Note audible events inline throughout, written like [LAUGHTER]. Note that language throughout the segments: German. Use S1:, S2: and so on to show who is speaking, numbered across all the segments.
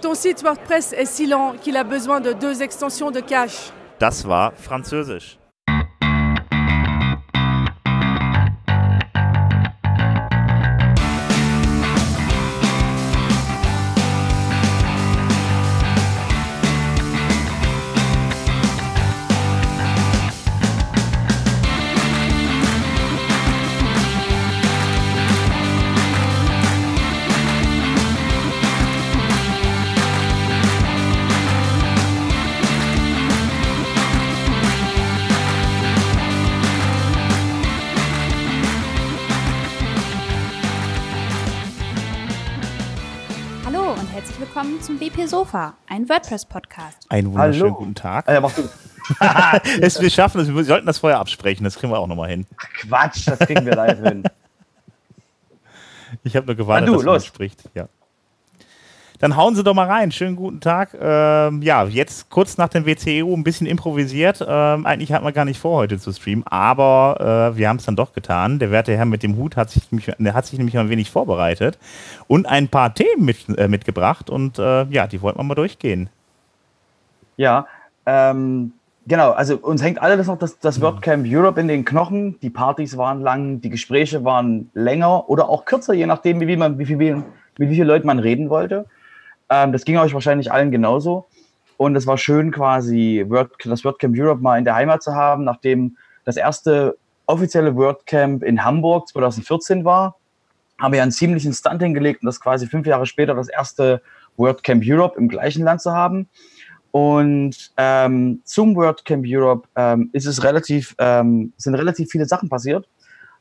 S1: ton site WordPress est si lent qu'il a besoin de deux extensions de cache.
S2: Sofa, ein WordPress-Podcast.
S3: Einen wunderschönen
S4: Hallo.
S3: guten Tag.
S4: Äh, mach du. [LAUGHS]
S3: es, wir schaffen es, wir sollten das vorher absprechen, das kriegen wir auch nochmal hin.
S4: Quatsch, das kriegen wir live hin.
S3: Ich habe nur gewartet,
S4: Ah, du,
S3: dass man
S4: los.
S3: spricht. Ja. Dann hauen Sie doch mal rein. Schönen guten Tag. Ähm, ja, jetzt kurz nach dem WCEU ein bisschen improvisiert. Ähm, eigentlich hatten wir gar nicht vor, heute zu streamen, aber äh, wir haben es dann doch getan. Der werte Herr mit dem Hut hat sich, nämlich- der hat sich nämlich ein wenig vorbereitet und ein paar Themen mit, äh, mitgebracht und äh, ja, die wollten wir mal durchgehen.
S4: Ja, ähm, genau. Also uns hängt alles noch das, das WordCamp Europe in den Knochen. Die Partys waren lang, die Gespräche waren länger oder auch kürzer, je nachdem, wie, wie, man, wie, viel, wie, wie viele Leute man reden wollte. Ähm, das ging euch wahrscheinlich allen genauso. Und es war schön, quasi Word, das WordCamp Europe mal in der Heimat zu haben, nachdem das erste offizielle WordCamp in Hamburg 2014 war. Haben wir einen ziemlichen Stunt hingelegt und das quasi fünf Jahre später das erste WordCamp Europe im gleichen Land zu haben. Und ähm, zum WordCamp Europe ähm, ist es relativ, ähm, sind relativ viele Sachen passiert.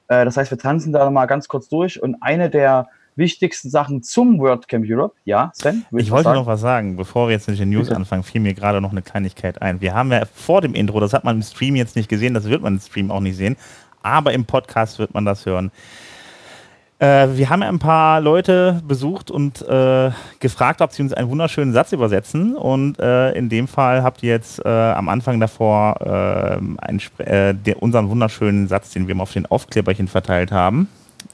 S4: Äh, das heißt, wir tanzen da mal ganz kurz durch. Und eine der wichtigsten Sachen zum WordCamp Europe, ja, Sven?
S3: Ich wollte noch was sagen, bevor wir jetzt mit den News
S4: Bitte.
S3: anfangen, fiel mir gerade noch eine Kleinigkeit ein. Wir haben ja vor dem Intro, das hat man im Stream jetzt nicht gesehen, das wird man im Stream auch nicht sehen, aber im Podcast wird man das hören. Äh, wir haben ja ein paar Leute besucht und äh, gefragt, ob sie uns einen wunderschönen Satz übersetzen. Und äh, in dem Fall habt ihr jetzt äh, am Anfang davor äh, einen, äh, unseren wunderschönen Satz, den wir mal auf den Aufkleberchen verteilt haben,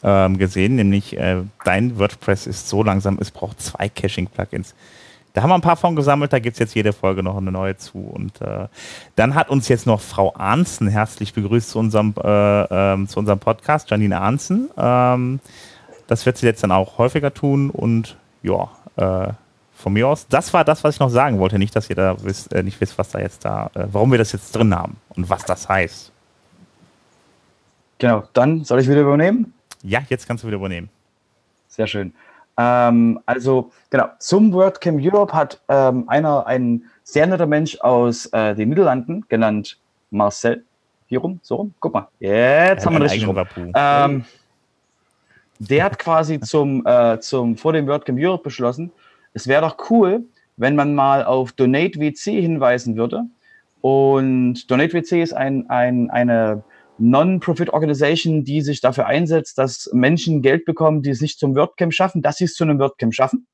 S3: ähm, gesehen, nämlich äh, dein WordPress ist so langsam, es braucht zwei Caching-Plugins. Da haben wir ein paar von gesammelt, da gibt es jetzt jede Folge noch eine neue zu. Und äh, dann hat uns jetzt noch Frau Arnzen herzlich begrüßt zu unserem, äh, ähm, zu unserem Podcast, Janine Arnzen. Ähm, das wird sie jetzt dann auch häufiger tun und ja, äh, von mir aus, das war das, was ich noch sagen wollte. Nicht, dass ihr da wisst, äh, nicht wisst, was da jetzt da, äh, warum wir das jetzt drin haben und was das heißt.
S4: Genau, dann soll ich wieder übernehmen?
S3: Ja, jetzt kannst du wieder übernehmen.
S4: Sehr schön. Ähm, also, genau, zum WordCamp Europe hat ähm, einer, ein sehr netter Mensch aus äh, den Niederlanden, genannt Marcel, hier rum, so rum, guck mal, jetzt haben wir richtig rum. Ähm, der hat quasi zum, äh, zum, vor dem WordCamp Europe beschlossen, es wäre doch cool, wenn man mal auf Donate WC hinweisen würde. Und Donate WC ist ein, ein, eine Non-Profit-Organisation, die sich dafür einsetzt, dass Menschen Geld bekommen, die es nicht zum WordCamp schaffen, dass sie es zu einem WordCamp schaffen.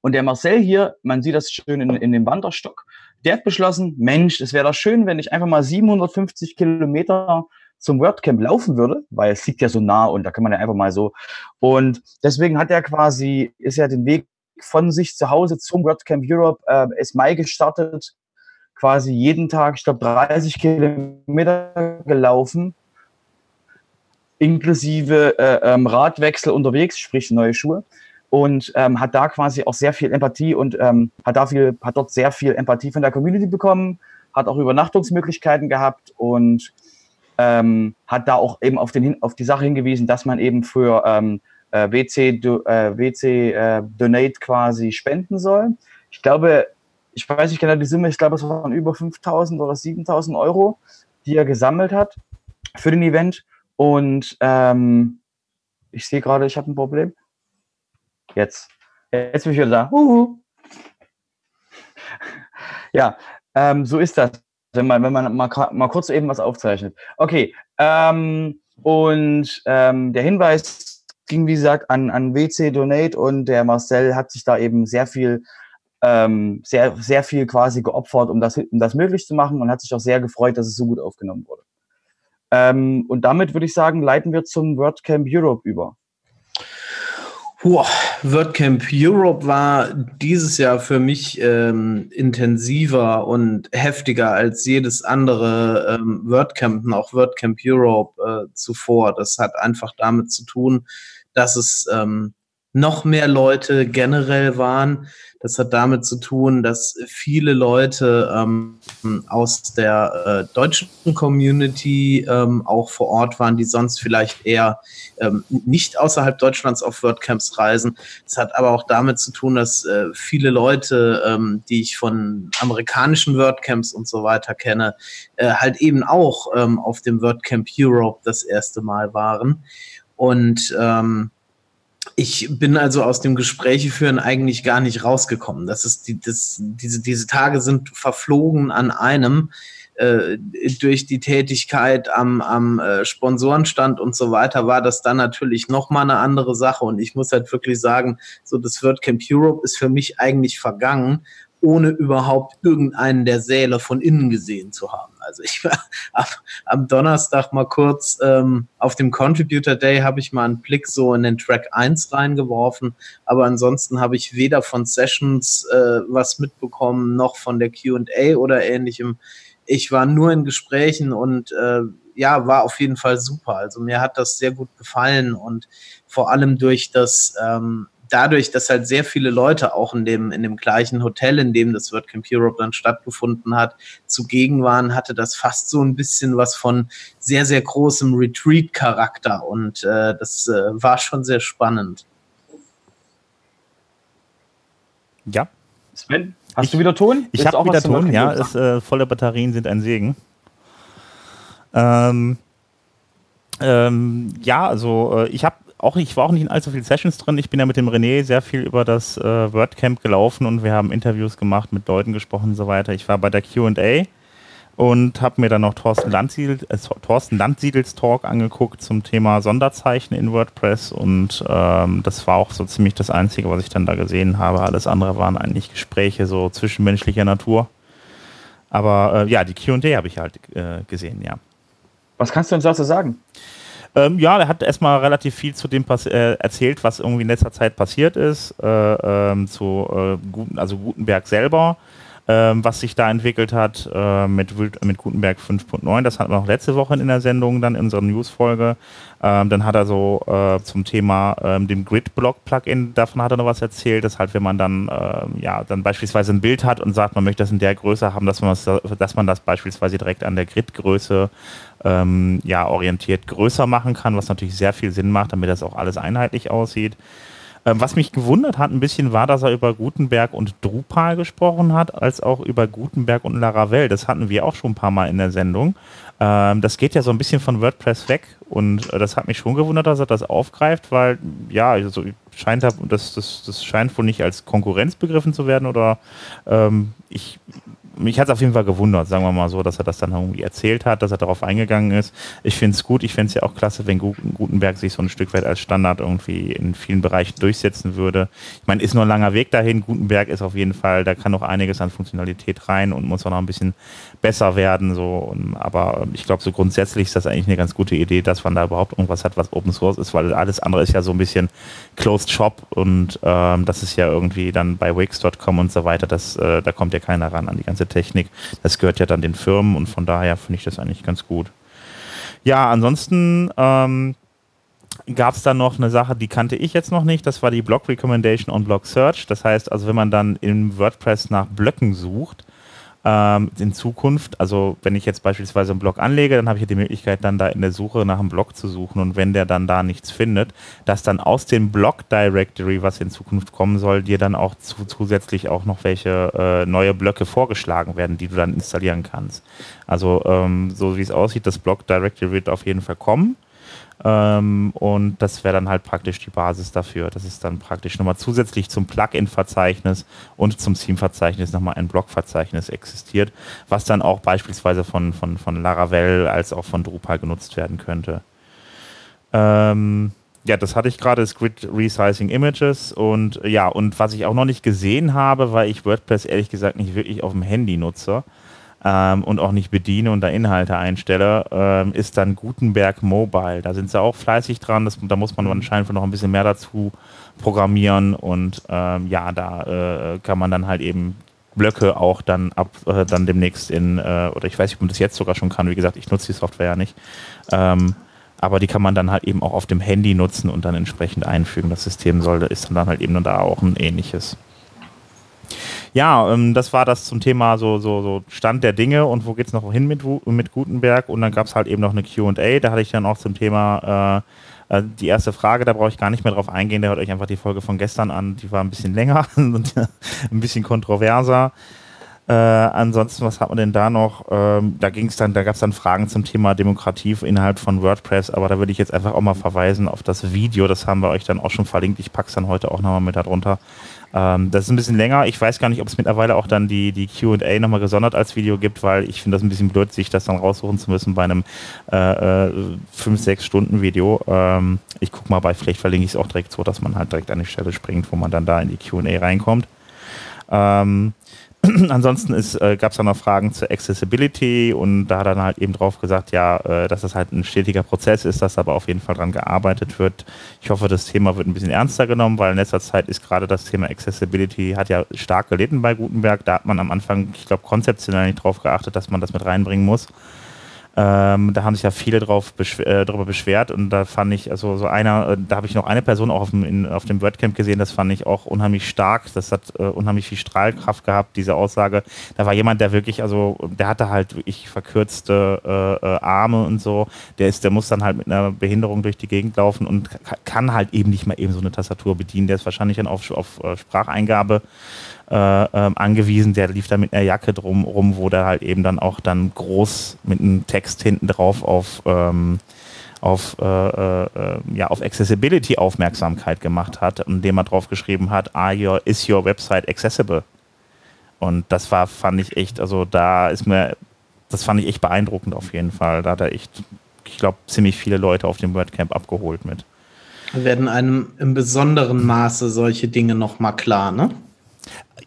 S4: Und der Marcel hier, man sieht das schön in, in dem Wanderstock, der hat beschlossen, Mensch, es wäre doch schön, wenn ich einfach mal 750 Kilometer zum WordCamp laufen würde, weil es liegt ja so nah und da kann man ja einfach mal so. Und deswegen hat er quasi, ist ja den Weg von sich zu Hause zum WordCamp Europe, äh, ist Mai gestartet, quasi jeden Tag, ich glaube, 30 Kilometer gelaufen, inklusive äh, ähm, Radwechsel unterwegs, sprich neue Schuhe. Und ähm, hat da quasi auch sehr viel Empathie und ähm, hat, da viel, hat dort sehr viel Empathie von der Community bekommen, hat auch Übernachtungsmöglichkeiten gehabt und ähm, hat da auch eben auf, den, auf die Sache hingewiesen, dass man eben für ähm, äh, WC, äh, WC äh, Donate quasi spenden soll. Ich glaube, ich weiß nicht genau die Summe, ich glaube, es waren über 5000 oder 7000 Euro, die er gesammelt hat für den Event. Und ähm, ich sehe gerade, ich habe ein Problem. Jetzt. Jetzt bin ich wieder da. Huhu. [LAUGHS] Ja, ähm, so ist das, wenn man, wenn man mal, mal kurz eben was aufzeichnet. Okay, ähm, und ähm, der Hinweis ging, wie gesagt, an, an WC Donate und der Marcel hat sich da eben sehr viel, ähm, sehr, sehr viel quasi geopfert, um das, um das möglich zu machen und hat sich auch sehr gefreut, dass es so gut aufgenommen wurde. Ähm, und damit würde ich sagen, leiten wir zum WordCamp Europe über.
S5: Boah, WordCamp Europe war dieses Jahr für mich ähm, intensiver und heftiger als jedes andere ähm, WordCamp, auch WordCamp Europe äh, zuvor. Das hat einfach damit zu tun, dass es ähm, noch mehr Leute generell waren, das hat damit zu tun, dass viele Leute ähm, aus der äh, deutschen Community ähm, auch vor Ort waren, die sonst vielleicht eher ähm, nicht außerhalb Deutschlands auf WordCamps reisen. Es hat aber auch damit zu tun, dass äh, viele Leute, ähm, die ich von amerikanischen WordCamps und so weiter kenne, äh, halt eben auch ähm, auf dem WordCamp Europe das erste Mal waren. Und ähm, ich bin also aus dem Gespräche führen eigentlich gar nicht rausgekommen. Das ist die, das, diese, diese Tage sind verflogen an einem äh, durch die Tätigkeit am, am äh, Sponsorenstand und so weiter war das dann natürlich nochmal eine andere Sache. Und ich muss halt wirklich sagen, so das WordCamp Europe ist für mich eigentlich vergangen, ohne überhaupt irgendeinen der Säle von innen gesehen zu haben. Also ich war [LAUGHS] am, Donnerstag mal kurz ähm, auf dem Contributor Day habe ich mal einen Blick so in den Track 1 reingeworfen, aber ansonsten habe ich weder von Sessions äh, was mitbekommen, noch von der QA oder ähnlichem. Ich war nur in Gesprächen und äh, ja, war auf jeden Fall super. Also mir hat das sehr gut gefallen und vor allem durch das ähm, dadurch, dass halt sehr viele Leute auch in dem, in dem gleichen Hotel, in dem das WordCamp Europe dann stattgefunden hat, zugegen waren, hatte das fast so ein bisschen was von sehr, sehr großem Retreat-Charakter und äh, das äh, war schon sehr spannend.
S3: Ja.
S4: Sven, hast ich, du wieder Ton?
S3: Ich habe wieder Ton, ja. Ist, äh, volle Batterien sind ein Segen. Ähm, ähm, ja, also äh, ich habe auch ich war auch nicht in allzu vielen Sessions drin. Ich bin ja mit dem René sehr viel über das äh, WordCamp gelaufen und wir haben Interviews gemacht, mit Leuten gesprochen und so weiter. Ich war bei der Q&A und habe mir dann noch Thorsten, Landsiedel, äh, Thorsten Landsiedels Talk angeguckt zum Thema Sonderzeichen in WordPress und ähm, das war auch so ziemlich das Einzige, was ich dann da gesehen habe. Alles andere waren eigentlich Gespräche so zwischenmenschlicher Natur. Aber äh, ja, die Q&A habe ich halt äh, gesehen, ja.
S4: Was kannst du uns dazu sagen?
S3: Ähm, ja, er hat erstmal relativ viel zu dem äh, erzählt, was irgendwie in letzter Zeit passiert ist, äh, ähm, zu äh, Guten, also Gutenberg selber, ähm, was sich da entwickelt hat äh, mit, mit Gutenberg 5.9. Das hatten wir auch letzte Woche in der Sendung, dann in unserer Newsfolge. Ähm, dann hat er so äh, zum Thema ähm, dem Grid-Block-Plugin, davon hat er noch was erzählt, dass halt, wenn man dann, äh, ja, dann beispielsweise ein Bild hat und sagt, man möchte das in der Größe haben, dass man das, dass man das beispielsweise direkt an der Grid-Größe ähm, ja, orientiert größer machen kann, was natürlich sehr viel Sinn macht, damit das auch alles einheitlich aussieht. Ähm, was mich gewundert hat ein bisschen war, dass er über Gutenberg und Drupal gesprochen hat, als auch über Gutenberg und Laravel. Das hatten wir auch schon ein paar Mal in der Sendung. Ähm, das geht ja so ein bisschen von WordPress weg und äh, das hat mich schon gewundert, dass er das aufgreift, weil ja, also scheint das, das, das scheint wohl nicht als Konkurrenz begriffen zu werden oder ähm, ich mich hat es auf jeden Fall gewundert, sagen wir mal so, dass er das dann irgendwie erzählt hat, dass er darauf eingegangen ist. Ich finde es gut. Ich fände es ja auch klasse, wenn Gutenberg sich so ein Stück weit als Standard irgendwie in vielen Bereichen durchsetzen würde. Ich meine, ist nur ein langer Weg dahin. Gutenberg ist auf jeden Fall, da kann noch einiges an Funktionalität rein und muss auch noch ein bisschen besser werden. So. aber ich glaube, so grundsätzlich ist das eigentlich eine ganz gute Idee, dass man da überhaupt irgendwas hat, was Open Source ist, weil alles andere ist ja so ein bisschen Closed Shop und ähm, das ist ja irgendwie dann bei Wix.com und so weiter, das, äh, da kommt ja keiner ran an die ganze Technik. Das gehört ja dann den Firmen und von daher finde ich das eigentlich ganz gut. Ja, ansonsten ähm, gab es dann noch eine Sache, die kannte ich jetzt noch nicht. Das war die Block Recommendation on Block Search. Das heißt also, wenn man dann im WordPress nach Blöcken sucht, ähm, in Zukunft, also wenn ich jetzt beispielsweise einen Blog anlege, dann habe ich die Möglichkeit, dann da in der Suche nach einem Blog zu suchen und wenn der dann da nichts findet, dass dann aus dem Blog Directory, was in Zukunft kommen soll, dir dann auch zu, zusätzlich auch noch welche äh, neue Blöcke vorgeschlagen werden, die du dann installieren kannst. Also ähm, so wie es aussieht, das Blog Directory wird auf jeden Fall kommen. Ähm, und das wäre dann halt praktisch die Basis dafür. Das ist dann praktisch nochmal zusätzlich zum Plugin-Verzeichnis und zum Theme-Verzeichnis nochmal ein Blog-Verzeichnis existiert, was dann auch beispielsweise von, von, von Laravel als auch von Drupal genutzt werden könnte. Ähm, ja, das hatte ich gerade, das Grid Resizing Images und ja, und was ich auch noch nicht gesehen habe, weil ich WordPress ehrlich gesagt nicht wirklich auf dem Handy nutze, ähm, und auch nicht bediene und da Inhalte einstelle, ähm, ist dann Gutenberg Mobile. Da sind sie auch fleißig dran. Das, da muss man anscheinend noch ein bisschen mehr dazu programmieren und ähm, ja, da äh, kann man dann halt eben Blöcke auch dann ab äh, dann demnächst in äh, oder ich weiß nicht, ob man das jetzt sogar schon kann. Wie gesagt, ich nutze die Software ja nicht. Ähm, aber die kann man dann halt eben auch auf dem Handy nutzen und dann entsprechend einfügen. Das System sollte ist dann halt eben da auch ein ähnliches. Ja, ähm, das war das zum Thema so, so, so Stand der Dinge und wo geht es noch hin mit, mit Gutenberg. Und dann gab es halt eben noch eine QA. Da hatte ich dann auch zum Thema äh, äh, die erste Frage, da brauche ich gar nicht mehr drauf eingehen. Der hört euch einfach die Folge von gestern an. Die war ein bisschen länger [LAUGHS] und [LAUGHS] ein bisschen kontroverser. Äh, ansonsten, was hat man denn da noch? Ähm, da ging es dann, da gab es dann Fragen zum Thema Demokratie innerhalb von WordPress, aber da würde ich jetzt einfach auch mal verweisen auf das Video. Das haben wir euch dann auch schon verlinkt. Ich packe es dann heute auch nochmal mit darunter. Ähm, das ist ein bisschen länger. Ich weiß gar nicht, ob es mittlerweile auch dann die, die QA nochmal gesondert als Video gibt, weil ich finde das ein bisschen blöd, sich das dann raussuchen zu müssen bei einem äh, 5, 6 Stunden Video. Ähm, ich gucke mal bei, vielleicht verlinke ich es auch direkt so, dass man halt direkt an die Stelle springt, wo man dann da in die QA reinkommt. Ähm, [CLEARS THROAT] Ansonsten äh, gab es dann noch Fragen zur Accessibility und da hat er dann halt eben drauf gesagt, ja, äh, dass das halt ein stetiger Prozess ist, dass aber auf jeden Fall dran gearbeitet wird. Ich hoffe, das Thema wird ein bisschen ernster genommen, weil in letzter Zeit ist gerade das Thema Accessibility hat ja stark gelitten bei Gutenberg. Da hat man am Anfang, ich glaube, konzeptionell nicht drauf geachtet, dass man das mit reinbringen muss. Ähm, da haben sich ja viele drauf beschw äh, darüber beschwert und da fand ich, also so einer, äh, da habe ich noch eine Person auch auf dem, in, auf dem WordCamp gesehen, das fand ich auch unheimlich stark, das hat äh, unheimlich viel Strahlkraft gehabt, diese Aussage. Da war jemand, der wirklich, also der hatte halt wirklich verkürzte äh, äh, Arme und so, der ist, der muss dann halt mit einer Behinderung durch die Gegend laufen und kann halt eben nicht mal eben so eine Tastatur bedienen, der ist wahrscheinlich dann auf, auf äh, Spracheingabe äh, ähm, angewiesen. Der lief da mit einer Jacke drum rum, wo der halt eben dann auch dann groß mit einem Text hinten drauf auf ähm, auf, äh, äh, ja, auf Accessibility Aufmerksamkeit gemacht hat, indem er drauf geschrieben hat, Are your, is your website accessible? Und das war, fand ich echt, also da ist mir, das fand ich echt beeindruckend auf jeden Fall. Da hat er echt, ich glaube, ziemlich viele Leute auf dem WordCamp abgeholt mit.
S5: Werden einem im besonderen Maße solche Dinge nochmal klar, ne?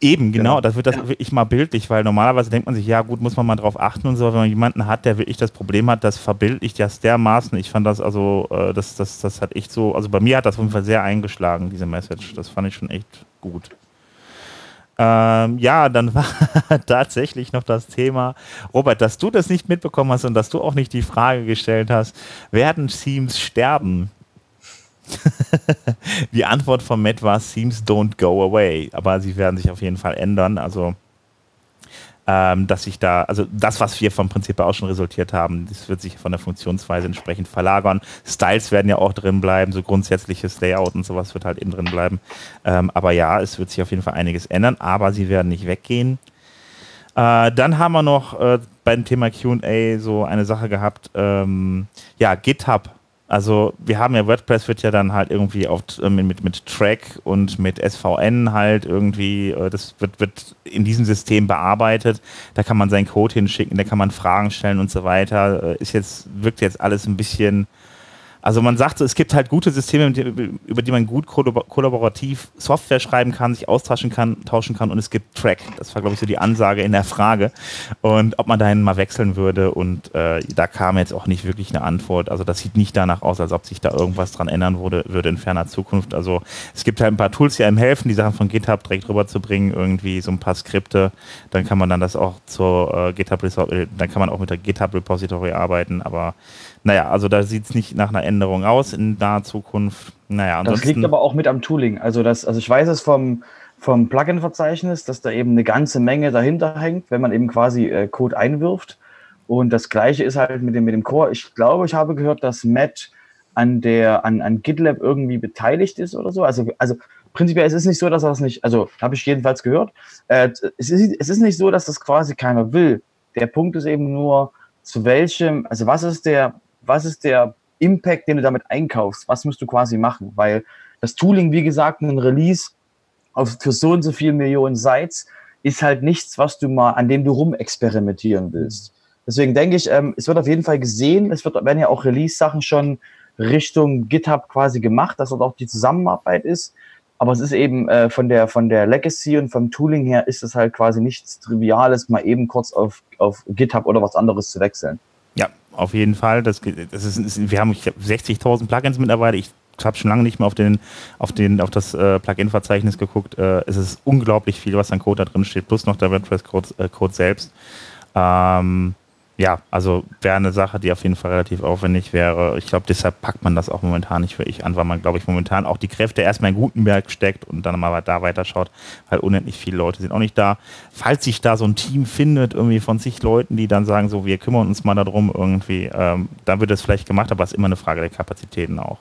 S3: Eben, genau, genau. das wird das ja. wirklich mal bildlich, weil normalerweise denkt man sich, ja gut, muss man mal drauf achten und so, wenn man jemanden hat, der wirklich das Problem hat, das verbildlicht das dermaßen. Ich fand das also, äh, das, das, das hat echt so, also bei mir hat das auf jeden Fall sehr eingeschlagen, diese Message. Das fand ich schon echt gut. Ähm, ja, dann [LAUGHS] war tatsächlich noch das Thema, Robert, dass du das nicht mitbekommen hast und dass du auch nicht die Frage gestellt hast, werden Teams sterben? [LAUGHS] die Antwort von Matt war, Themes don't go away. Aber sie werden sich auf jeden Fall ändern. Also, ähm, dass sich da, also das, was wir vom Prinzip auch schon resultiert haben, das wird sich von der Funktionsweise entsprechend verlagern. Styles werden ja auch drin bleiben, so grundsätzliches Layout und sowas wird halt eben drin bleiben. Ähm, aber ja, es wird sich auf jeden Fall einiges ändern, aber sie werden nicht weggehen. Äh, dann haben wir noch äh, beim Thema QA so eine Sache gehabt. Ähm, ja, GitHub also wir haben ja WordPress wird ja dann halt irgendwie auf, äh, mit, mit Track und mit SVN halt irgendwie, äh, das wird, wird in diesem System bearbeitet. Da kann man seinen Code hinschicken, da kann man Fragen stellen und so weiter. Äh, ist jetzt, wirkt jetzt alles ein bisschen also man sagt, es gibt halt gute Systeme, über die man gut kollaborativ Software schreiben kann, sich austauschen kann, tauschen kann und es gibt Track. Das war, glaube ich, so die Ansage in der Frage. Und ob man dahin mal wechseln würde und äh, da kam jetzt auch nicht wirklich eine Antwort. Also das sieht nicht danach aus, als ob sich da irgendwas dran ändern würde, würde in ferner Zukunft. Also es gibt halt ein paar Tools, die einem helfen, die Sachen von GitHub direkt rüberzubringen, irgendwie so ein paar Skripte. Dann kann man dann das auch zur äh, GitHub, dann kann man auch mit der GitHub Repository arbeiten, aber naja, also da sieht es nicht nach einer Änderung aus in naher Zukunft. Naja,
S4: das liegt aber auch mit am Tooling. Also, das, also ich weiß es vom, vom Plugin-Verzeichnis, dass da eben eine ganze Menge dahinter hängt, wenn man eben quasi äh, Code einwirft. Und das gleiche ist halt mit dem, mit dem Core. Ich glaube, ich habe gehört, dass Matt an der, an, an GitLab irgendwie beteiligt ist oder so. Also, also prinzipiell es ist es nicht so, dass er das nicht, also habe ich jedenfalls gehört. Äh, es, ist, es ist nicht so, dass das quasi keiner will. Der Punkt ist eben nur, zu welchem, also was ist der, was ist der Impact, den du damit einkaufst? Was musst du quasi machen? Weil das Tooling, wie gesagt, ein Release auf, für so und so viele Millionen Sites ist halt nichts, was du mal, an dem du rumexperimentieren willst. Deswegen denke ich, ähm, es wird auf jeden Fall gesehen, es wird, werden ja auch Release-Sachen schon Richtung GitHub quasi gemacht, dass dort auch die Zusammenarbeit ist. aber es ist eben äh, von, der, von der Legacy und vom Tooling her ist es halt quasi nichts Triviales, mal eben kurz auf, auf GitHub oder was anderes zu wechseln.
S3: Ja, auf jeden Fall. Das, das ist, wir haben 60.000 Plugins mittlerweile. Ich habe schon lange nicht mehr auf, den, auf, den, auf das äh, Plugin-Verzeichnis geguckt. Äh, es ist unglaublich viel, was an Code da drin steht, plus noch der WordPress-Code äh, Code selbst. Ähm, ja, also wäre eine Sache, die auf jeden Fall relativ aufwendig wäre. Ich glaube, deshalb packt man das auch momentan nicht für ich an, weil man, glaube ich, momentan auch die Kräfte erstmal in Gutenberg steckt und dann mal da weiterschaut, weil unendlich viele Leute sind auch nicht da. Falls sich da so ein Team findet, irgendwie von sich Leuten, die dann sagen, so, wir kümmern uns mal darum irgendwie, ähm, dann wird das vielleicht gemacht, aber es ist immer eine Frage der Kapazitäten auch.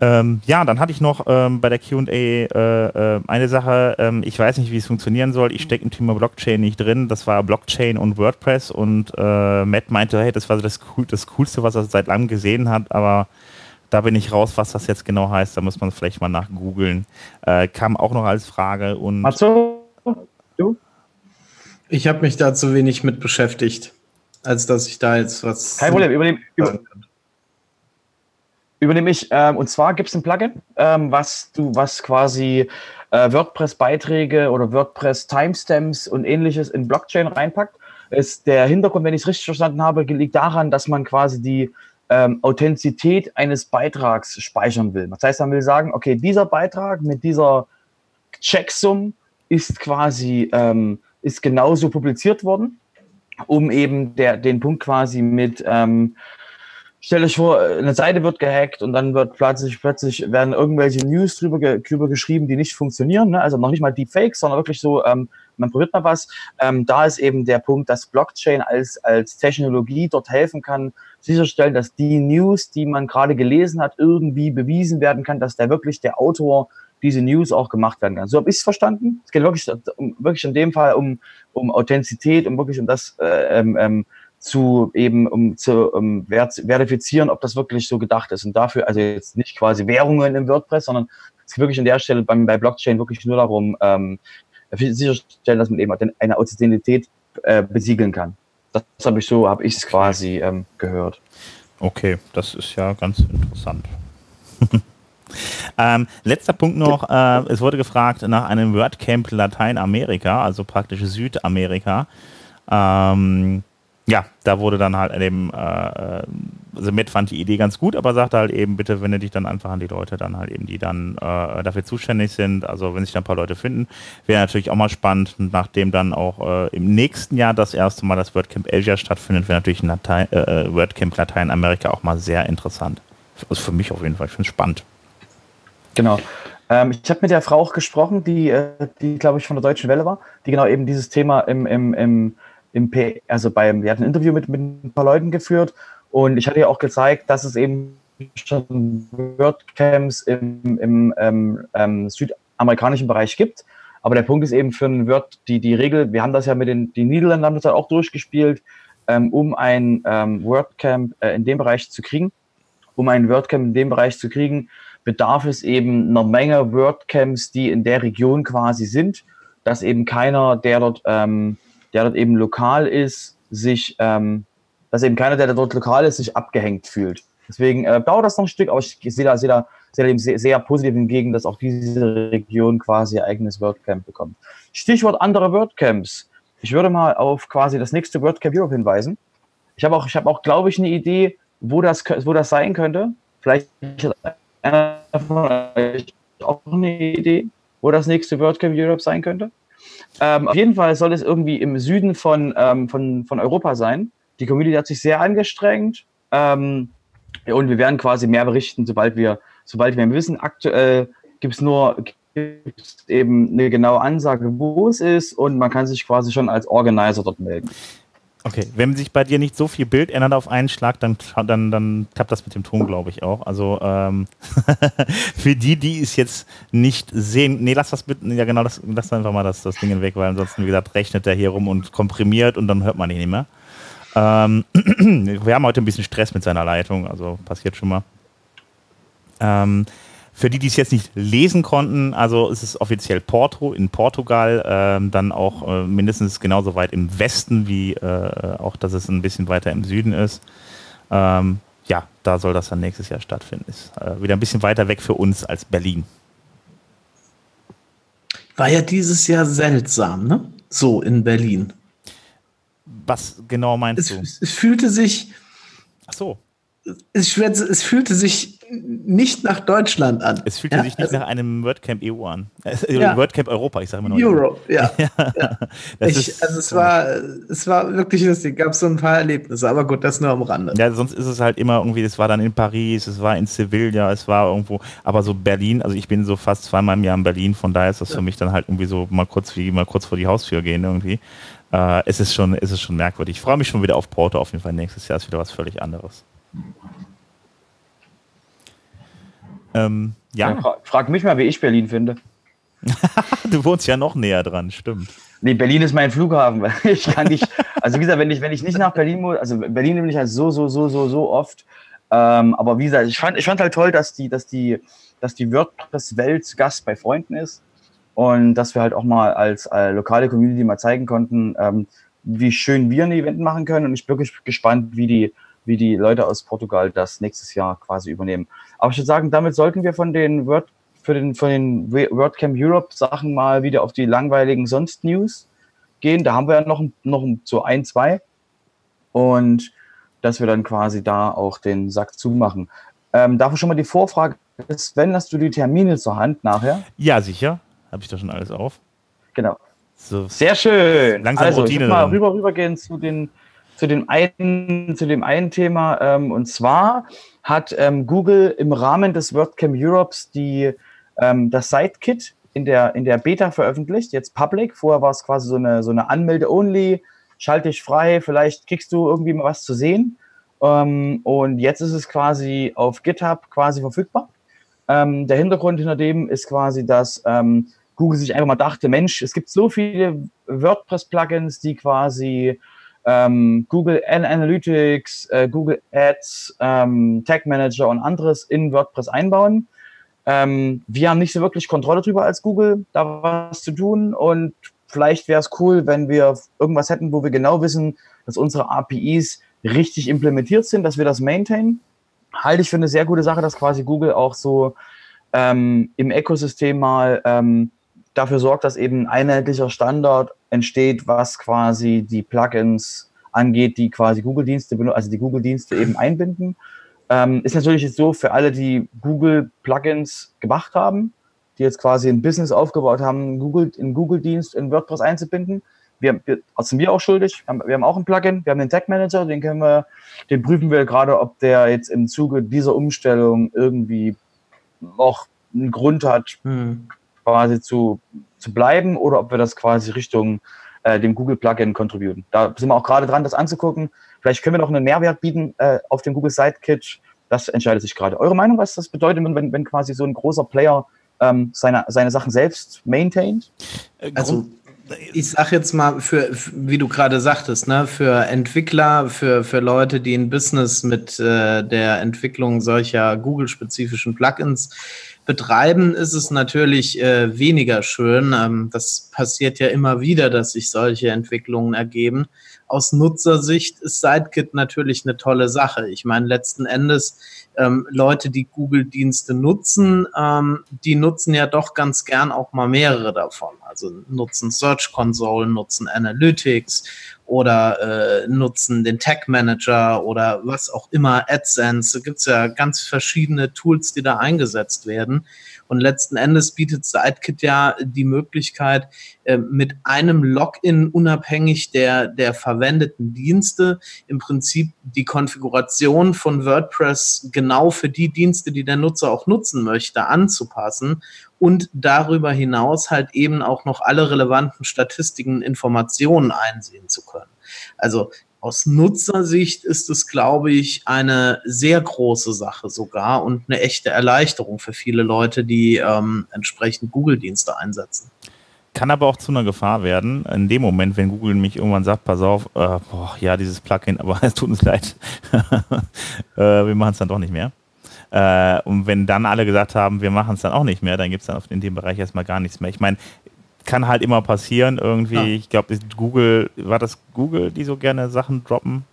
S3: Ähm, ja, dann hatte ich noch ähm, bei der QA äh, äh, eine Sache, ähm, ich weiß nicht, wie es funktionieren soll. Ich stecke im Thema Blockchain nicht drin. Das war Blockchain und WordPress und äh, Matt meinte, hey, das war das, cool, das Coolste, was er seit langem gesehen hat, aber da bin ich raus, was das jetzt genau heißt. Da muss man vielleicht mal nachgoogeln. Äh, kam auch noch als Frage und.
S4: Matzo,
S5: du? Ich habe mich da zu wenig mit beschäftigt, als dass ich da jetzt was.
S4: Kein Problem, übernehmen. Über, übernehme ich. Ähm, und zwar gibt es ein Plugin, ähm, was du, was quasi äh, WordPress-Beiträge oder WordPress-Timestamps und ähnliches in Blockchain reinpackt. Ist der Hintergrund, wenn ich es richtig verstanden habe, liegt daran, dass man quasi die ähm, Authentizität eines Beitrags speichern will. Das heißt, man will sagen, okay, dieser Beitrag mit dieser Checksum ist quasi ähm, ist genauso publiziert worden, um eben der, den Punkt quasi mit Stellt euch vor, eine Seite wird gehackt und dann wird plötzlich, plötzlich werden irgendwelche News drüber, ge drüber geschrieben, die nicht funktionieren. Ne? Also noch nicht mal Deepfakes, sondern wirklich so, ähm, man probiert mal was. Ähm, da ist eben der Punkt, dass Blockchain als, als Technologie dort helfen kann, sicherstellen, dass die News, die man gerade gelesen hat, irgendwie bewiesen werden kann, dass der wirklich der Autor diese News auch gemacht werden kann. So habe ich es verstanden. Es geht wirklich, um, wirklich in dem Fall um, um Authentizität, um wirklich um das äh, ähm, ähm zu eben, um zu um verifizieren, ob das wirklich so gedacht ist. Und dafür, also jetzt nicht quasi Währungen im WordPress, sondern es geht wirklich an der Stelle beim, bei Blockchain wirklich nur darum, ähm, sicherstellen, dass man eben eine Authentizität äh, besiegeln kann. Das habe ich so, habe ich es quasi ähm, gehört.
S3: Okay, das ist ja ganz interessant. [LAUGHS] ähm, letzter Punkt noch, äh, es wurde gefragt nach einem WordCamp Lateinamerika, also praktisch Südamerika. Ähm, ja, da wurde dann halt eben, äh, also Matt fand die Idee ganz gut, aber sagte halt eben, bitte wende dich dann einfach an die Leute dann halt eben, die dann äh, dafür zuständig sind. Also wenn sich dann ein paar Leute finden, wäre natürlich auch mal spannend, nachdem dann auch äh, im nächsten Jahr das erste Mal das WordCamp Asia stattfindet, wäre natürlich ein Latein, äh, äh, WordCamp Lateinamerika auch mal sehr interessant. Also für mich auf jeden Fall, ich finde es spannend.
S4: Genau. Ähm, ich habe mit der Frau auch gesprochen, die, äh, die glaube ich, von der Deutschen Welle war, die genau eben dieses Thema im, im, im im P also beim, wir hatten ein Interview mit, mit ein paar Leuten geführt und ich hatte ja auch gezeigt, dass es eben schon WordCamps im, im ähm, ähm, südamerikanischen Bereich gibt. Aber der Punkt ist eben für ein Word, die, die Regel, wir haben das ja mit den, die Niederländern haben das auch durchgespielt, ähm, um ein ähm, WordCamp äh, in dem Bereich zu kriegen. Um ein WordCamp in dem Bereich zu kriegen, bedarf es eben einer Menge WordCamps, die in der Region quasi sind, dass eben keiner, der dort ähm, der dort eben lokal ist, sich, ähm, dass eben keiner, der dort lokal ist, sich abgehängt fühlt. Deswegen äh, dauert das noch ein Stück, aber ich, sehe da, sehe da, sehe da eben sehr, sehr positiv entgegen, dass auch diese Region quasi ihr eigenes WordCamp bekommt. Stichwort andere WordCamps. Ich würde mal auf quasi das nächste WordCamp Europe hinweisen. Ich habe auch, ich habe auch, glaube ich, eine Idee, wo das, wo das sein könnte. Vielleicht hat einer von euch auch eine Idee, wo das nächste WordCamp Europe sein könnte. Ähm, auf jeden Fall soll es irgendwie im Süden von, ähm, von, von Europa sein. Die Community hat sich sehr angestrengt. Ähm, und wir werden quasi mehr berichten, sobald wir, sobald wir wissen. Aktuell gibt es nur gibt's eben eine genaue Ansage, wo es ist und man kann sich quasi schon als Organizer dort melden.
S3: Okay, wenn sich bei dir nicht so viel Bild ändert auf einen Schlag, dann, dann, dann klappt das mit dem Ton, glaube ich, auch. Also ähm, [LAUGHS] für die, die es jetzt nicht sehen, nee, lass das mit, ja genau, lass, lass einfach mal das, das Ding weg, weil ansonsten, wie gesagt, rechnet der hier rum und komprimiert und dann hört man ihn nicht mehr. Ähm, [CLEARS THROAT] wir haben heute ein bisschen Stress mit seiner Leitung, also passiert schon mal. Ähm, für die, die es jetzt nicht lesen konnten, also es ist offiziell Porto in Portugal, ähm, dann auch äh, mindestens genauso weit im Westen wie äh, auch, dass es ein bisschen weiter im Süden ist. Ähm, ja, da soll das dann nächstes Jahr stattfinden. Ist äh, wieder ein bisschen weiter weg für uns als Berlin.
S5: War ja dieses Jahr seltsam, ne? So in Berlin.
S3: Was genau meinst
S5: Es,
S3: du?
S5: es fühlte sich,
S3: Ach so,
S5: es, es fühlte sich nicht nach Deutschland an.
S3: es fühlte
S5: Ja,
S3: sich nicht
S5: also
S3: nach einem WordCamp EU an. Äh,
S5: Ja.
S3: WordCamp Europa, ich sage mal noch.
S5: Europe, ja.
S3: Das
S5: Ich, also es war, es war wirklich lustig, gab so ein paar Erlebnisse, aber gut, das nur am Rande.
S3: Ja, sonst ist es halt immer irgendwie, es war dann in Paris, es war in Sevilla, es war irgendwo, aber so Berlin, also ich bin so fast zweimal im Jahr in Berlin, von daher ist das für mich dann halt irgendwie so mal kurz wie mal kurz vor die Haustür gehen irgendwie. Äh, es ist schon, es ist schon merkwürdig. Ich freue mich schon wieder auf Porto auf jeden Fall. Nächstes Jahr ist wieder was völlig anderes. Ähm,
S4: Ja.
S3: ja,
S4: Fra frag mich mal, wie ich Berlin finde. [LAUGHS]
S3: du wohnst ja noch näher dran, stimmt.
S4: Nee, Berlin ist mein Flughafen, [LAUGHS] ich kann nicht, also wie gesagt, wenn ich, wenn ich nicht nach Berlin muss, also Berlin bin ich halt so, so, so, so, so oft. Ähm, aber wie gesagt, ich fand, ich fand halt toll, dass die, dass die, dass die WordPress-Welt Gast bei Freunden ist und dass wir halt auch mal als äh, lokale Community mal zeigen konnten, ähm, wie schön wir ein Event machen können. Und ich bin wirklich gespannt, wie die, wie die Leute aus Portugal das nächstes Jahr quasi übernehmen. Aber ich würde sagen, damit sollten wir von den Word, für den, von den WordCamp Europe Sachen mal wieder auf die langweiligen Sonst-News gehen. Da haben wir ja noch, noch so ein, zwei. Und dass wir dann quasi da auch den Sack zumachen. Ähm, dafür schon mal die Vorfrage, Sven, hast du die Termine zur Hand nachher?
S3: Ja, sicher. Habe ich da schon alles auf.
S4: Genau.
S3: So,
S4: Sehr schön.
S3: Langsam
S4: also,
S3: Routine
S4: ich mal
S3: drin.
S4: rüber, rübergehen zu, den, zu, dem einen, zu dem einen Thema. Ähm, und zwar hat ähm, Google im Rahmen des WordCamp Europes die, ähm, das Sitekit in der, in der Beta veröffentlicht, jetzt public. Vorher war es quasi so eine, so eine Anmelde-only, schalte dich frei, vielleicht kriegst du irgendwie mal was zu sehen. Ähm, und jetzt ist es quasi auf GitHub quasi verfügbar. Ähm, der Hintergrund hinter dem ist quasi, dass ähm, Google sich einfach mal dachte, Mensch, es gibt so viele WordPress-Plugins, die quasi ähm, Google Analytics, äh, Google Ads, ähm, Tag Manager und anderes in WordPress einbauen. Ähm, wir haben nicht so wirklich Kontrolle drüber als Google, da was zu tun und vielleicht wäre es cool, wenn wir irgendwas hätten, wo wir genau wissen, dass unsere APIs richtig implementiert sind, dass wir das maintainen. Halte ich für eine sehr gute Sache, dass quasi Google auch so ähm, im Ökosystem mal ähm, dafür sorgt, dass eben ein einheitlicher Standard entsteht, was quasi die Plugins angeht, die quasi Google-Dienste, also die Google-Dienste eben einbinden. Ähm, ist natürlich jetzt so für alle, die Google-Plugins gemacht haben, die jetzt quasi ein Business aufgebaut haben, Google, in Google-Dienst in WordPress einzubinden. Wir, wir, sind wir auch schuldig. Wir haben, wir haben auch einen Plugin, wir haben den Tag Manager, den können wir, den prüfen wir gerade, ob der jetzt im Zuge dieser Umstellung irgendwie noch einen Grund hat,
S5: Hm.
S4: Quasi zu, zu bleiben oder ob wir das quasi Richtung äh, dem Google Plugin contributen. Da sind wir auch gerade dran, das anzugucken. Vielleicht können wir noch einen Mehrwert bieten äh, auf dem Google Sitekit. Das entscheidet sich gerade. Eure Meinung, was das bedeutet, wenn, wenn quasi so ein großer Player ähm, seine, seine Sachen selbst maintaint?
S3: Äh,
S5: Also ich sag jetzt mal, für, für wie du gerade sagtest, ne, für Entwickler, für, für Leute, die ein Business mit äh, der Entwicklung solcher Google-spezifischen Plugins betreiben, ist es natürlich äh, weniger schön. Ähm, das passiert ja immer wieder, dass sich solche Entwicklungen ergeben. Aus Nutzersicht ist Sitekit natürlich eine tolle Sache. Ich meine, letzten Endes ähm, Leute, die Google-Dienste nutzen, ähm, die nutzen ja doch ganz gern auch mal mehrere davon. Also nutzen Search Console, nutzen Analytics oder äh, nutzen den Tag Manager oder was auch immer, AdSense. Da gibt's ja ganz verschiedene Tools, die da eingesetzt werden. Und letzten Endes bietet Sitekit ja die Möglichkeit, äh, mit einem Login unabhängig der, der verwendeten Dienste im Prinzip die Konfiguration von WordPress genau für die Dienste, die der Nutzer auch nutzen möchte, anzupassen und darüber hinaus halt eben auch noch alle relevanten Statistiken, Informationen einsehen zu können. Also aus Nutzersicht ist es, glaube ich, eine sehr große Sache sogar und eine echte Erleichterung für viele Leute, die ähm, entsprechend Google-Dienste einsetzen.
S3: Kann aber auch zu einer Gefahr werden, in dem Moment, wenn Google mich irgendwann sagt, pass auf, äh, boah, ja, dieses Plugin, aber [LAUGHS] es tut uns leid, [LAUGHS] äh, wir machen es dann doch nicht mehr. Äh, und wenn dann alle gesagt haben, wir machen es dann auch nicht mehr, dann gibt es dann in dem Bereich erstmal gar nichts mehr. Ich meine, kann halt immer passieren irgendwie.
S5: Ja.
S3: Ich glaube, Google, war das Google, die so gerne Sachen droppen?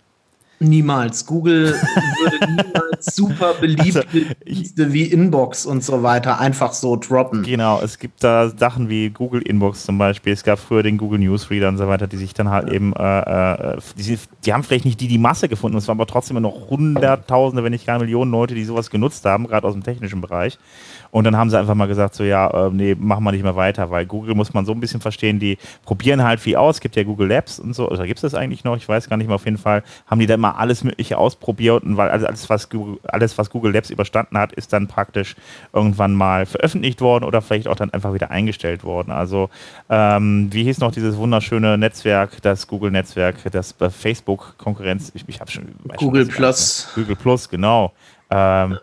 S5: Niemals. Google würde niemals super beliebte [LAUGHS]
S3: Also,
S5: Dienste wie Inbox und so weiter einfach so droppen.
S3: Genau, es gibt da Sachen wie Google Inbox zum Beispiel. Es gab früher den Google Newsreader und so weiter, die sich dann halt eben, äh, äh, die, die haben vielleicht nicht die, die Masse gefunden. Es waren aber trotzdem immer noch Hunderttausende, wenn nicht gar Millionen Leute, die sowas genutzt haben, gerade aus dem technischen Bereich. Und dann haben sie einfach mal gesagt, so ja, äh, nee, machen wir nicht mehr weiter, weil Google muss man so ein bisschen verstehen, die probieren halt viel aus. Es gibt ja Google Labs und so, oder gibt es das eigentlich noch? Ich weiß gar nicht mehr. Auf jeden Fall haben die da immer alles Mögliche ausprobiert und weil alles, was Google, alles, was Google Labs überstanden hat, ist dann praktisch irgendwann mal veröffentlicht worden oder vielleicht auch dann einfach wieder eingestellt worden. Also ähm, wie hieß noch dieses wunderschöne Netzwerk, das Google-Netzwerk, das bei Facebook-Konkurrenz, ich, ich habe schon schon,
S5: Google
S3: ich
S5: Plus.
S3: Google Plus, genau. Ähm,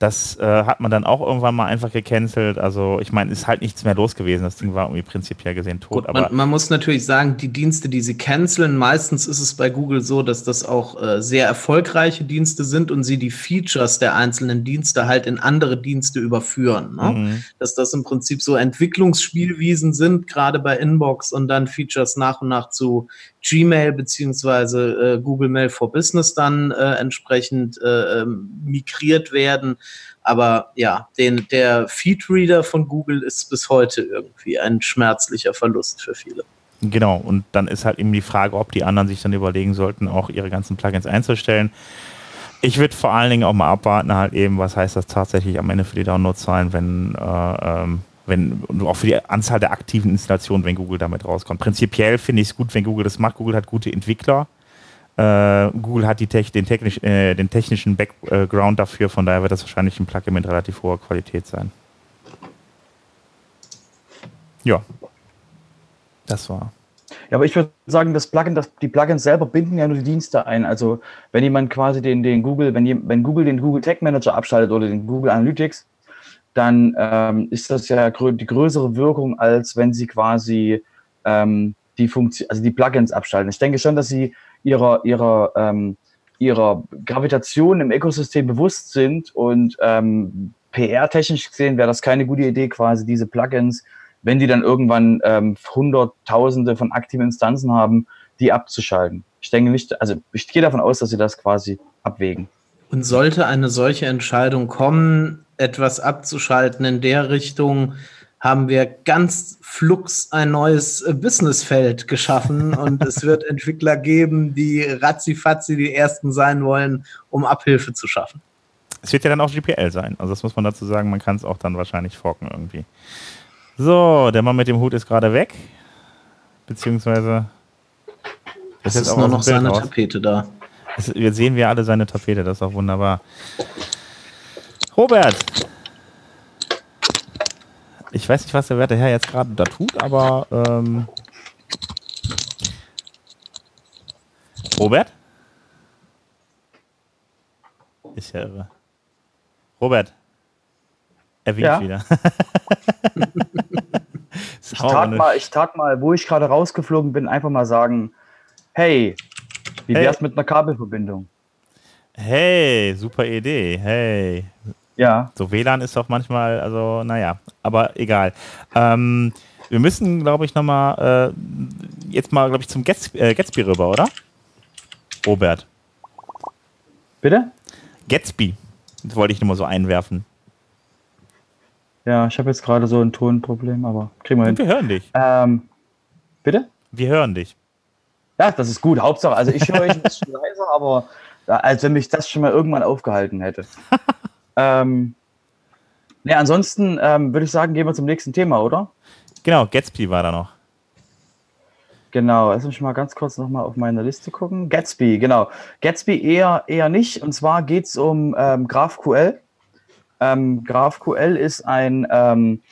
S3: das äh, hat man dann auch irgendwann mal einfach gecancelt. Also ich meine, ist halt nichts mehr los gewesen. Das Ding war irgendwie prinzipiell gesehen tot.
S5: Gut,
S3: aber
S5: man, man muss natürlich sagen, die Dienste, die sie canceln, meistens ist es bei Google so, dass das auch äh, sehr erfolgreiche Dienste sind und sie die Features der einzelnen Dienste halt in andere Dienste überführen. Ne?
S3: Mhm.
S5: Dass das im Prinzip so Entwicklungsspielwiesen sind, gerade bei Inbox und dann Features nach und nach zu Gmail beziehungsweise äh, Google Mail for Business dann äh, entsprechend äh, ähm, migriert werden. Aber ja, den, der Feedreader von Google ist bis heute irgendwie ein schmerzlicher Verlust für viele.
S3: Genau, und dann ist halt eben die Frage, ob die anderen sich dann überlegen sollten, auch ihre ganzen Plugins einzustellen. Ich würde vor allen Dingen auch mal abwarten, halt eben, was heißt das tatsächlich am Ende für die Downloadzahlen, wenn, äh, ähm, wenn, und auch für die Anzahl der aktiven Installationen, wenn Google damit rauskommt. Prinzipiell finde ich es gut, wenn Google das macht. Google hat gute Entwickler. Äh, Google hat Tech, den, technisch, äh, den technischen Background dafür, von daher wird das wahrscheinlich ein Plugin mit relativ hoher Qualität sein. Ja. Das war.
S4: Ja, aber ich würde sagen, das Plugin, das, die Plugins selber binden ja nur die Dienste ein. Also wenn jemand quasi den, den Google, wenn, wenn Google den Google Tag Manager abschaltet oder den Google Analytics, dann ähm, ist das ja grö die größere Wirkung, als wenn sie quasi ähm, die Funktion, also die Plugins abschalten. Ich denke schon, dass sie ihrer, ihrer, ähm, ihrer Gravitation im Ökosystem bewusst sind und ähm, PR-technisch gesehen wäre das keine gute Idee, quasi diese Plugins wenn die dann irgendwann ähm, Hunderttausende von aktiven Instanzen haben, die abzuschalten. Ich denke nicht, also ich gehe davon aus, dass sie das quasi abwägen.
S5: Und sollte eine solche Entscheidung kommen, etwas abzuschalten in der Richtung, haben wir ganz flux ein neues äh, Businessfeld geschaffen [LAUGHS] und es wird Entwickler geben, die ratzifatzi die ersten sein wollen, um Abhilfe zu schaffen.
S3: Es wird ja dann auch GPL sein. Also das muss man dazu sagen, man kann es auch dann wahrscheinlich forken irgendwie. So, der Mann mit dem Hut ist gerade weg. Beziehungsweise.
S5: Es ist
S3: auch
S5: nur noch seine. Tapete da.
S3: Es- Jetzt sehen wir alle seine Tapete, das ist auch wunderbar. Robert! Ich weiß nicht, was der werte Herr jetzt gerade da tut, aber. Ähm Robert? Ist ja irre. Robert. Er winkt
S4: Ja.
S3: wieder. [LAUGHS]
S4: Ich tag, mal, ich tag mal, wo ich gerade rausgeflogen bin, einfach mal sagen, hey, wie
S3: Hey.
S4: wär's mit einer Kabelverbindung?
S3: Hey, super Idee. Hey,
S4: Ja,
S3: So WLAN ist doch manchmal, also naja, aber egal. Ähm, wir müssen, glaube ich, nochmal äh, jetzt mal, glaube ich, zum Gatsby, äh, Gatsby rüber, oder? Robert.
S4: bitte?
S3: Gatsby. Das wollte ich nur mal so einwerfen.
S4: Ja, ich habe jetzt gerade so ein Tonproblem, aber kriegen wir
S3: Und
S4: hin.
S3: wir hören dich.
S4: Ähm, bitte?
S3: Wir hören dich.
S4: Ja, das ist gut. Hauptsache, also ich höre euch ein bisschen [LAUGHS] leiser, aber da, als wenn mich das schon mal irgendwann aufgehalten hätte. [LAUGHS] ähm, ja, ansonsten ähm, würde ich sagen, gehen wir zum nächsten Thema, oder?
S3: Genau, Gatsby war da noch.
S4: Genau, lass mich mal ganz kurz nochmal auf meine Liste gucken. Gatsby, genau. Gatsby eher, eher nicht. Und zwar geht es um ähm, GraphQL. Ähm, GraphQL ist ein ähm,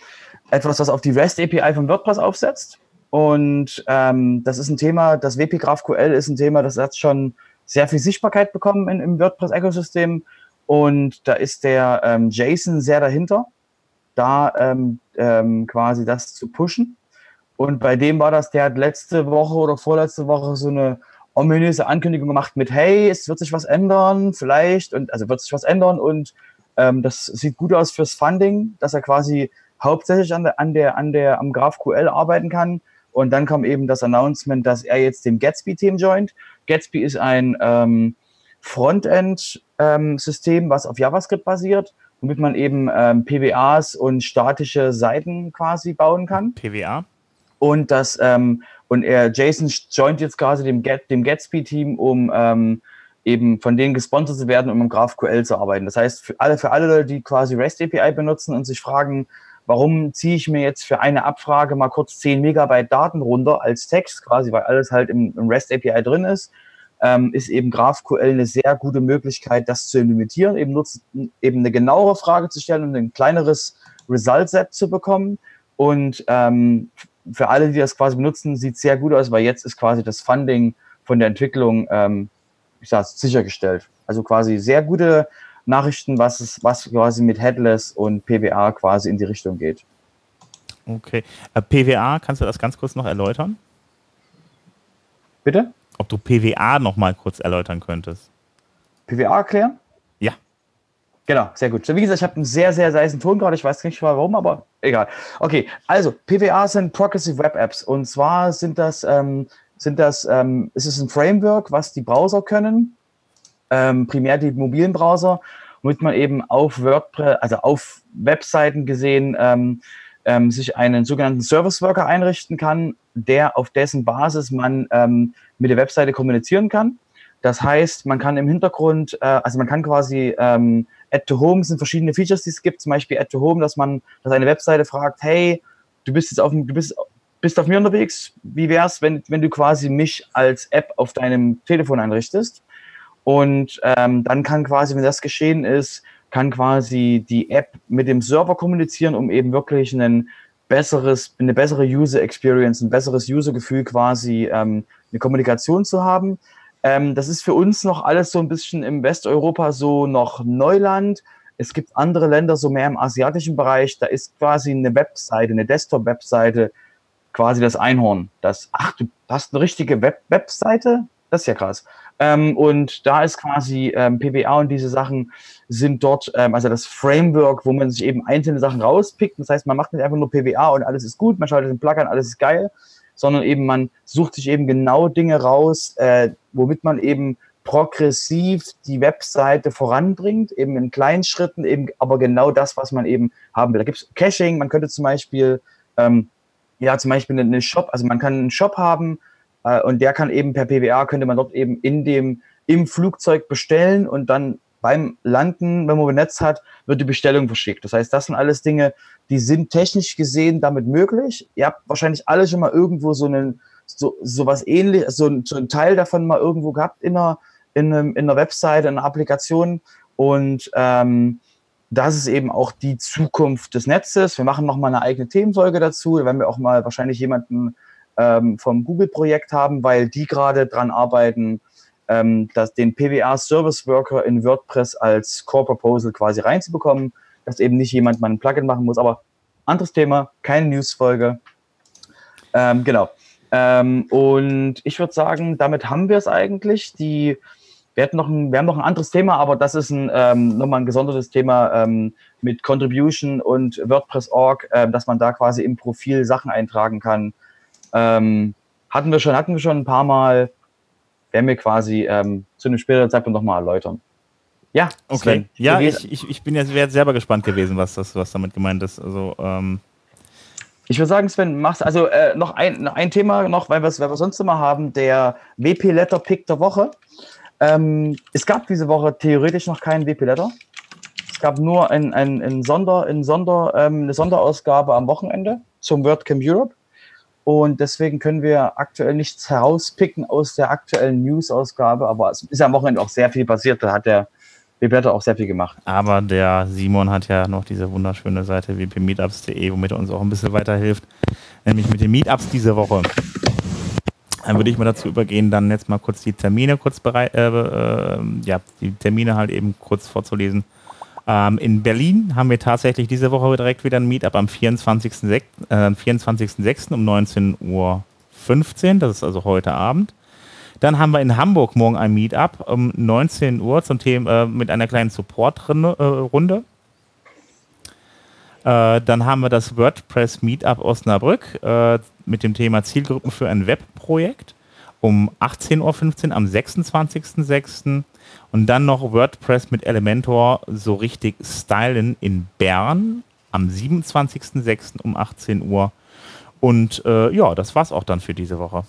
S4: etwas, was auf die REST API von WordPress aufsetzt. Und ähm, das ist ein Thema, das WP GraphQL ist ein Thema, das hat schon sehr viel Sichtbarkeit bekommen in, im WordPress-Ökosystem. Und da ist der ähm, Jason sehr dahinter, da ähm, ähm, quasi das zu pushen. Und bei dem war das, der hat letzte Woche oder vorletzte Woche so eine ominöse Ankündigung gemacht mit, hey, es wird sich was ändern, vielleicht, und also wird sich was ändern und ähm, das sieht gut aus fürs Funding, dass er quasi hauptsächlich an der, an der, an der, am GraphQL arbeiten kann. Und dann kam eben das Announcement, dass er jetzt dem Gatsby-Team joint. Gatsby ist ein, ähm, Frontend-System, ähm, was auf JavaScript basiert, womit man eben ähm, PWAs und statische Seiten quasi bauen kann.
S3: PWA?
S4: Und das ähm, und er, Jason joint jetzt quasi dem, Get, dem Gatsby-Team, um ähm, eben von denen gesponsert zu werden, um im GraphQL zu arbeiten. Das heißt, für alle, für alle, die quasi REST API benutzen und sich fragen, warum ziehe ich mir jetzt für eine Abfrage mal kurz 10 Megabyte Daten runter als Text quasi, weil alles halt im, im REST API drin ist, ähm, ist eben GraphQL eine sehr gute Möglichkeit, das zu implementieren, eben, nutzt, eben eine genauere Frage zu stellen und ein kleineres Result-Set zu bekommen. Und ähm, für alle, die das quasi benutzen, sieht sehr gut aus, weil jetzt ist quasi das Funding von der Entwicklung, ähm, ich sag's, sichergestellt. Also quasi sehr gute Nachrichten, was, es, was quasi mit Headless und PWA quasi in die Richtung geht.
S3: Okay. Äh, PWA, kannst du das ganz kurz noch erläutern?
S4: Bitte?
S3: Ob du PWA noch mal kurz erläutern könntest.
S4: PWA erklären?
S3: Ja.
S4: Genau, sehr gut. Wie gesagt, ich habe einen sehr, sehr leisen Ton gerade. Ich weiß nicht warum, aber egal. Okay, also PWA sind Progressive Web Apps. Und zwar sind das, ähm, sind das, ähm, es ist ein Framework, was die Browser können ähm, primär die mobilen Browser, womit man eben auf WordPress, also auf Webseiten gesehen, ähm, ähm, sich einen sogenannten Service Worker einrichten kann, der auf dessen Basis man ähm, mit der Webseite kommunizieren kann. Das heißt, man kann im Hintergrund, äh, also man kann quasi ähm, Add to Home sind verschiedene Features, die es gibt, zum Beispiel Add to Home, dass man, dass eine Webseite fragt, hey, du bist jetzt auf du bist, bist auf mir unterwegs, wie wär's, wenn, wenn du quasi mich als App auf deinem Telefon einrichtest? Und ähm, dann kann quasi, wenn das geschehen ist, kann quasi die App mit dem Server kommunizieren, um eben wirklich ein besseres, eine bessere User Experience, ein besseres User-Gefühl quasi ähm, eine Kommunikation zu haben. Ähm, das ist für uns noch alles so ein bisschen im Westeuropa so noch Neuland. Es gibt andere Länder, so mehr im asiatischen Bereich, da ist quasi eine Webseite, eine Desktop-Webseite, quasi das Einhorn. Das, ach, du hast eine richtige Web Webseite? Das ist ja krass. Ähm, und da ist quasi ähm, PBA und diese Sachen sind dort, ähm, also das Framework, wo man sich eben einzelne Sachen rauspickt. Das heißt, man macht nicht einfach nur PBA und alles ist gut, man schaltet den Plug an, alles ist geil, sondern eben man sucht sich eben genau Dinge raus, äh, womit man eben progressiv die Webseite voranbringt, eben in kleinen Schritten, eben aber genau das, was man eben haben will. Da gibt es Caching, man könnte zum Beispiel, ähm, ja, zum Beispiel eine Shop, also man kann einen Shop haben, äh, und der kann eben per PWA, könnte man dort eben in dem, im Flugzeug bestellen und dann beim Landen, wenn man ein Netz hat, wird die Bestellung verschickt. Das heißt, das sind alles Dinge, die sind technisch gesehen damit möglich. Ihr habt wahrscheinlich alle schon mal irgendwo so einen, so, so was ähnliches, so, so ein Teil davon mal irgendwo gehabt in einer, in, einem, in einer Webseite, in einer Applikation. Und ähm, das ist eben auch die Zukunft des Netzes. Wir machen nochmal eine eigene Themenfolge dazu. Da werden wir auch mal wahrscheinlich jemanden ähm, vom Google-Projekt haben, weil die gerade dran arbeiten, ähm, dass den PWA Service Worker in WordPress als Core Proposal quasi reinzubekommen, dass eben nicht jemand mal ein Plugin machen muss. Aber anderes Thema, keine Newsfolge. Ähm, genau. Ähm, und ich würde sagen, damit haben wir es eigentlich. Die, wir, hätten noch ein, wir haben noch ein anderes Thema, aber das ist ein, ähm, nochmal ein gesondertes Thema ähm, mit Contribution und WordPress.org, äh, dass man da quasi im Profil Sachen eintragen kann, ähm, hatten wir schon, hatten wir schon ein paar Mal, werden wir quasi ähm, zu einem späteren Zeitpunkt nochmal erläutern.
S3: Ja, okay. Sven, ja, ich, ich, ich bin jetzt selber gespannt gewesen, was das, was damit gemeint ist. Also, ähm
S4: ich würde sagen, Sven, machst also äh, noch, ein, noch ein Thema noch, weil wir es sonst immer haben, der WP-Letter-Pick der Woche. Ähm, es gab diese Woche theoretisch noch keinen WP-Letter. Es gab nur ein, ein, ein Sonder, ein Sonder, ähm, eine Sonderausgabe am Wochenende zum WordCamp Europe. Und deswegen können wir aktuell nichts herauspicken aus der aktuellen News-Ausgabe. Aber es ist am Wochenende auch sehr viel passiert. Da hat der Webetter auch sehr viel gemacht.
S3: Aber der Simon hat ja noch diese wunderschöne Seite wpmeetups.de, womit er uns auch ein bisschen weiterhilft. Nämlich mit den Meetups diese Woche. Dann würde ich mal dazu übergehen, dann jetzt mal kurz die Termine kurz bereit, äh, äh, ja, die Termine halt eben kurz vorzulesen. Ähm, in Berlin haben wir tatsächlich diese Woche direkt wieder ein Meetup am 24.06. Äh, 24 um 19.15 Uhr. Das ist also heute Abend. Dann haben wir in Hamburg morgen ein Meetup um 19 Uhr zum Thema äh, mit einer kleinen Support-Runde. Äh, dann haben wir das WordPress Meetup Osnabrück äh, mit dem Thema Zielgruppen für ein Webprojekt um 18.15 Uhr am 26.06. Und dann noch WordPress mit Elementor so richtig stylen in Bern am 27.06. um 18 Uhr. Und äh, ja, das war's auch dann für diese Woche.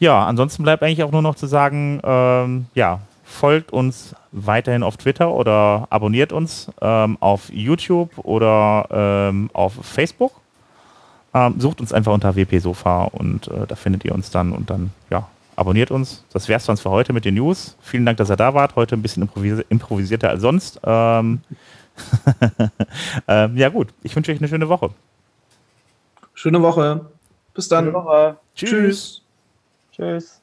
S3: Ja, ansonsten bleibt eigentlich auch nur noch zu sagen, ähm, ja, folgt uns weiterhin auf Twitter oder abonniert uns ähm, auf YouTube oder ähm, auf Facebook. Ähm, sucht uns einfach unter WP Sofa und äh, da findet ihr uns dann und dann, ja, abonniert uns. Das wär's sonst für heute mit den News. Vielen Dank, dass ihr da wart. Heute ein bisschen improvisi improvisierter als sonst. Ähm, [LAUGHS] ähm, ja, gut. Ich wünsche euch eine schöne Woche.
S5: Schöne Woche. Bis dann.
S4: Schöne Woche.
S3: Tschüss.
S5: Tschüss.
S4: Tschüss.